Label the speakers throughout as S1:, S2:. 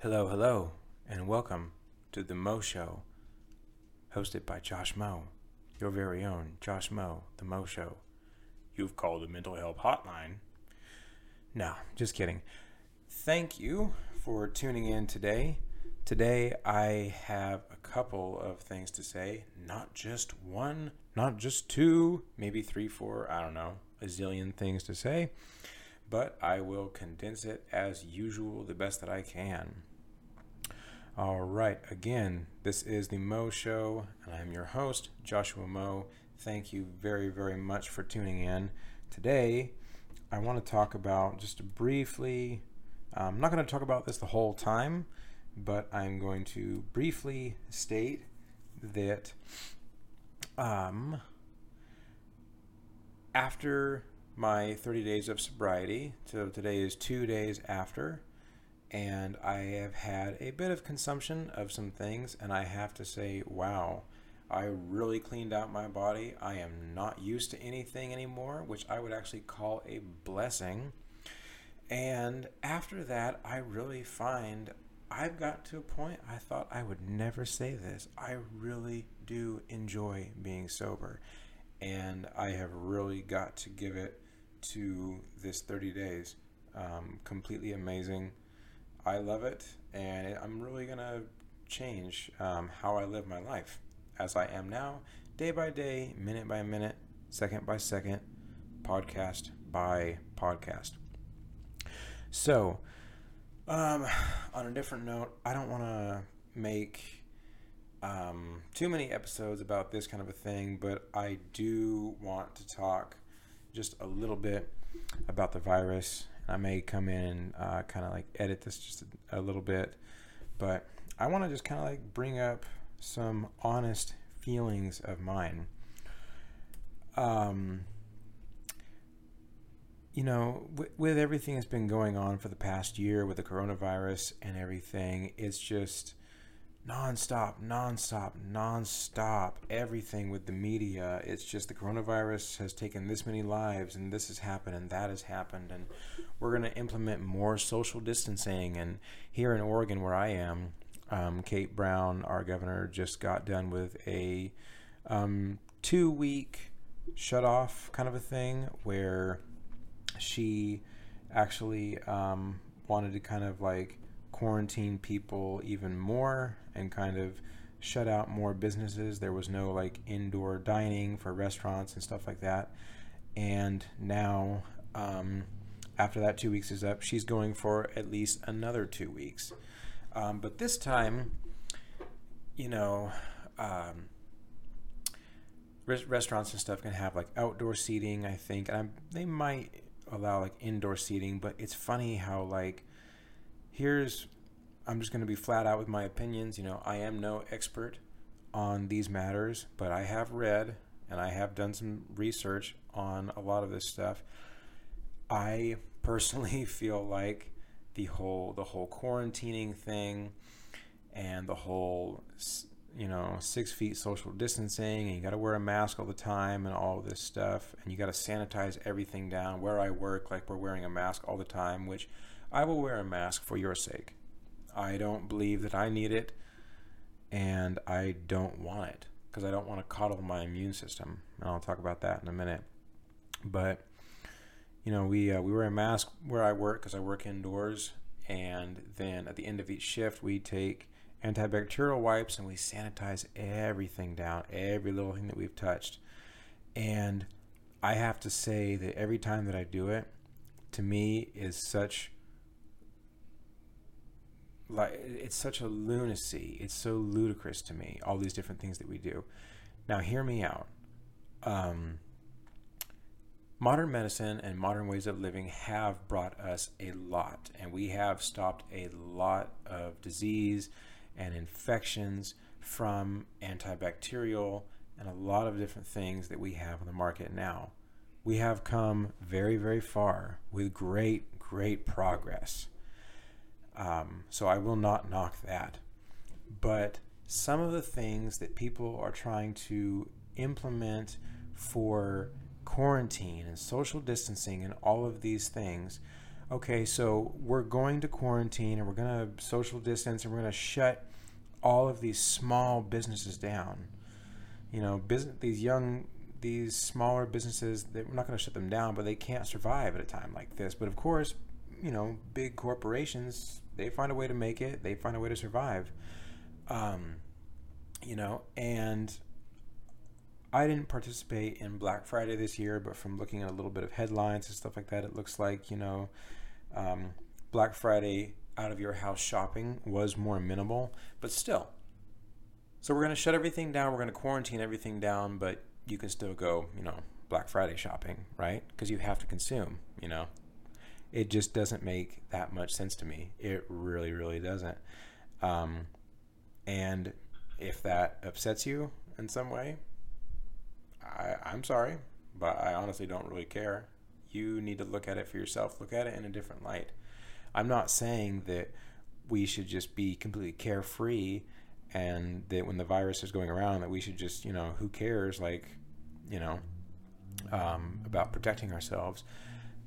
S1: Hello, hello, and welcome to the Mo Show, hosted by Josh Mo, your very own Josh Mo, the Mo Show. You've called the mental health hotline. No, just kidding. Thank you for tuning in today. Today, I have a couple of things to say, not just one, not just two, maybe three, four, I don't know, a zillion things to say, but I will condense it as usual the best that I can. All right, again, this is the Mo Show, and I'm your host, Joshua Mo. Thank you very, very much for tuning in. Today, I want to talk about just briefly, I'm not going to talk about this the whole time, but I'm going to briefly state that um, after my 30 days of sobriety, so today is two days after, and I have had a bit of consumption of some things, and I have to say, wow, I really cleaned out my body. I am not used to anything anymore, which I would actually call a blessing. And after that, I really find I've got to a point I thought I would never say this. I really do enjoy being sober. And I have really got to give it to this 30 days. Um, completely amazing. I love it, and I'm really going to change um, how I live my life as I am now, day by day, minute by minute, second by second, podcast by podcast. So, um, on a different note, I don't want to make um, too many episodes about this kind of a thing, but I do want to talk just a little bit about the virus I may come in and uh, kind of like edit this just a, a little bit, but I want to just kind of like bring up some honest feelings of mine. Um, you know, with, with everything that's been going on for the past year with the coronavirus and everything, it's just nonstop, nonstop, nonstop. Everything with the media. It's just the coronavirus has taken this many lives, and this has happened, and that has happened, and we're going to implement more social distancing. And here in Oregon, where I am, um, Kate Brown, our governor, just got done with a um, two week shut off kind of a thing where she actually um, wanted to kind of like quarantine people even more and kind of shut out more businesses. There was no like indoor dining for restaurants and stuff like that. And now, um, after that two weeks is up, she's going for at least another two weeks. Um, but this time, you know, um, res- restaurants and stuff can have like outdoor seating, I think. And I'm, they might allow like indoor seating, but it's funny how like here's I'm just going to be flat out with my opinions. You know, I am no expert on these matters, but I have read and I have done some research on a lot of this stuff. I personally feel like the whole the whole quarantining thing and the whole you know six feet social distancing and you got to wear a mask all the time and all this stuff and you got to sanitize everything down. Where i work like we're wearing a mask all the time which i will wear a mask for your sake. I don't believe that i need it and i don't want it because i don't want to coddle my immune system and i'll talk about that in a minute. But you know, we uh, we wear a mask where I work because I work indoors, and then at the end of each shift, we take antibacterial wipes and we sanitize everything down, every little thing that we've touched. And I have to say that every time that I do it, to me is such like it's such a lunacy. It's so ludicrous to me. All these different things that we do. Now, hear me out. Um, modern medicine and modern ways of living have brought us a lot, and we have stopped a lot of disease and infections from antibacterial and a lot of different things that we have on the market now. We have come very, very far with great, great progress. Um, so I will not knock that. But some of the things that people are trying to implement for quarantine and social distancing and all of these things okay, so we're going to quarantine and we're going to social distance and we're going to shut all of these small businesses down. You know, business these young these smaller businesses, they, we're not going to shut them down, but they can't survive at a time like this. But of course, you know, big corporations, they find a way to make it. They find a way to survive. Um, you know, and I didn't participate in Black Friday this year, but from looking at a little bit of headlines and stuff like that, it looks like, you know, um, Black Friday out of your house shopping was more minimal, but still. So we're going to shut everything down. We're going to quarantine everything down, but you can still go, you know, Black Friday shopping, right? Because you have to consume, you know. It just doesn't make that much sense to me. It really, really doesn't. Um, and if that upsets you in some way, I, I'm sorry, but I honestly don't really care. You need to look at it for yourself. Look at it in a different light. I'm not saying that we should just be completely carefree and that when the virus is going around that we should just, you know, who cares like, you know, um, about protecting ourselves.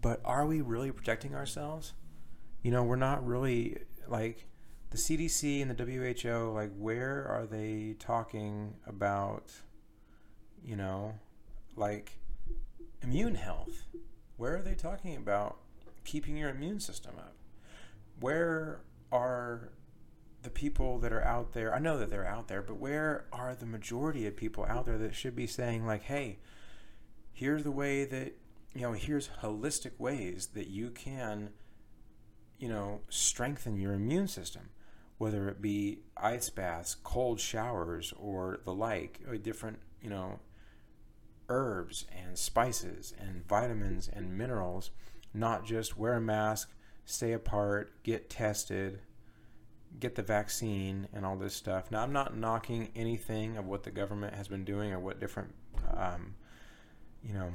S1: But are we really protecting ourselves? You know, we're not really like the CDC and the WHO, like, where are they talking about, you know, like immune health? Where are they talking about keeping your immune system up? Where are the people that are out there? I know that they're out there, but where are the majority of people out there that should be saying, like, hey, here's the way that, you know, here's holistic ways that you can, you know, strengthen your immune system? Whether it be ice baths, cold showers, or the like, or different, you know, herbs and spices and vitamins and minerals, not just wear a mask, stay apart, get tested, get the vaccine, and all this stuff. Now, I'm not knocking anything of what the government has been doing or what different, um, you know,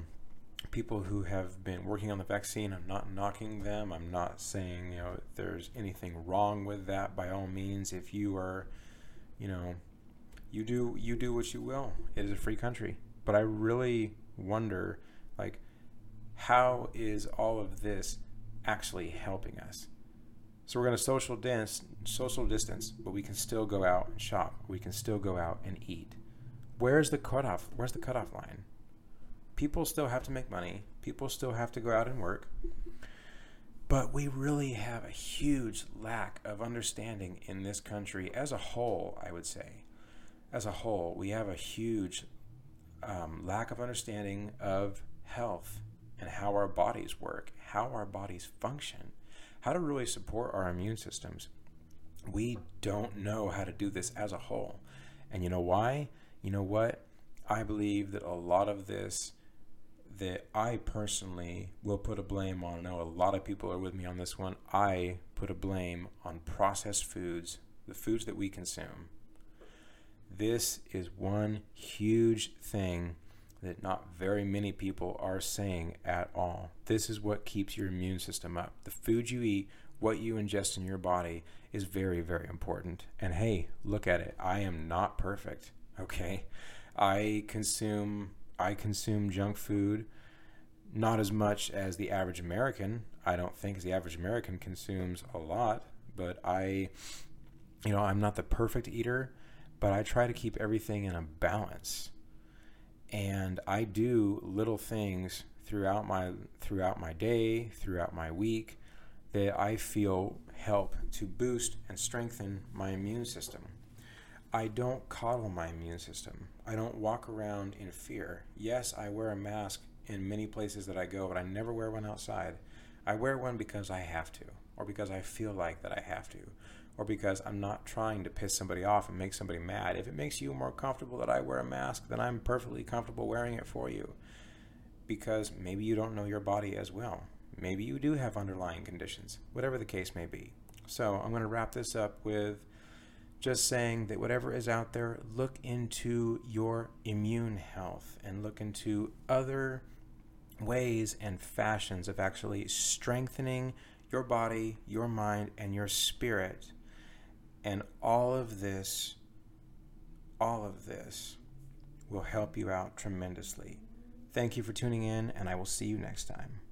S1: people who have been working on the vaccine. I'm not knocking them. I'm not saying you know there's anything wrong with that. By all means, if you are, you know, you do you do what you will. It is a free country. But I really wonder, like, how is all of this actually helping us? So we're going to social dance, social distance, but we can still go out and shop. We can still go out and eat. Where's the cutoff? Where's the cutoff line? People still have to make money, people still have to go out and work. But we really have a huge lack of understanding in this country as a whole, I would say. As a whole, we have a huge um, lack of understanding of health and how our bodies work, how our bodies function, how to really support our immune systems. We don't know how to do this as a whole. And you know why? You know what? I believe that a lot of this that I personally will put a blame on. I know a lot of people are with me on this one. I put a blame on processed foods, the foods that we consume. This is one huge thing that not very many people are saying at all. This is what keeps your immune system up. The food you eat, what you ingest in your body is very, very important. And hey, look at it. I am not perfect. Okay. I consume I consume junk food not as much as the average American. I don't think the average American consumes a lot, but I, you know, I'm not the perfect eater, but I try to keep everything in a balance. And I do little things throughout my throughout my day, throughout my week that I feel help to boost and strengthen my immune system. I don't coddle my immune system. I don't walk around in fear. Yes, I wear a mask in many places that I go, but I never wear one outside. I wear one because I have to, or because I feel like that I have to, or because I'm not trying to piss somebody off and make somebody mad. If it makes you more comfortable that I wear a mask, then I'm perfectly comfortable wearing it for you. Because maybe you don't know your body as well. Maybe you do have underlying conditions, whatever the case may be. So I'm going to wrap this up with just saying that whatever is out there, look into your immune health and look into other ways and fashions of actually strengthening your body, your mind, and your spirit. And all of this, all of this will help you out tremendously. Thank you for tuning in, and I will see you next time.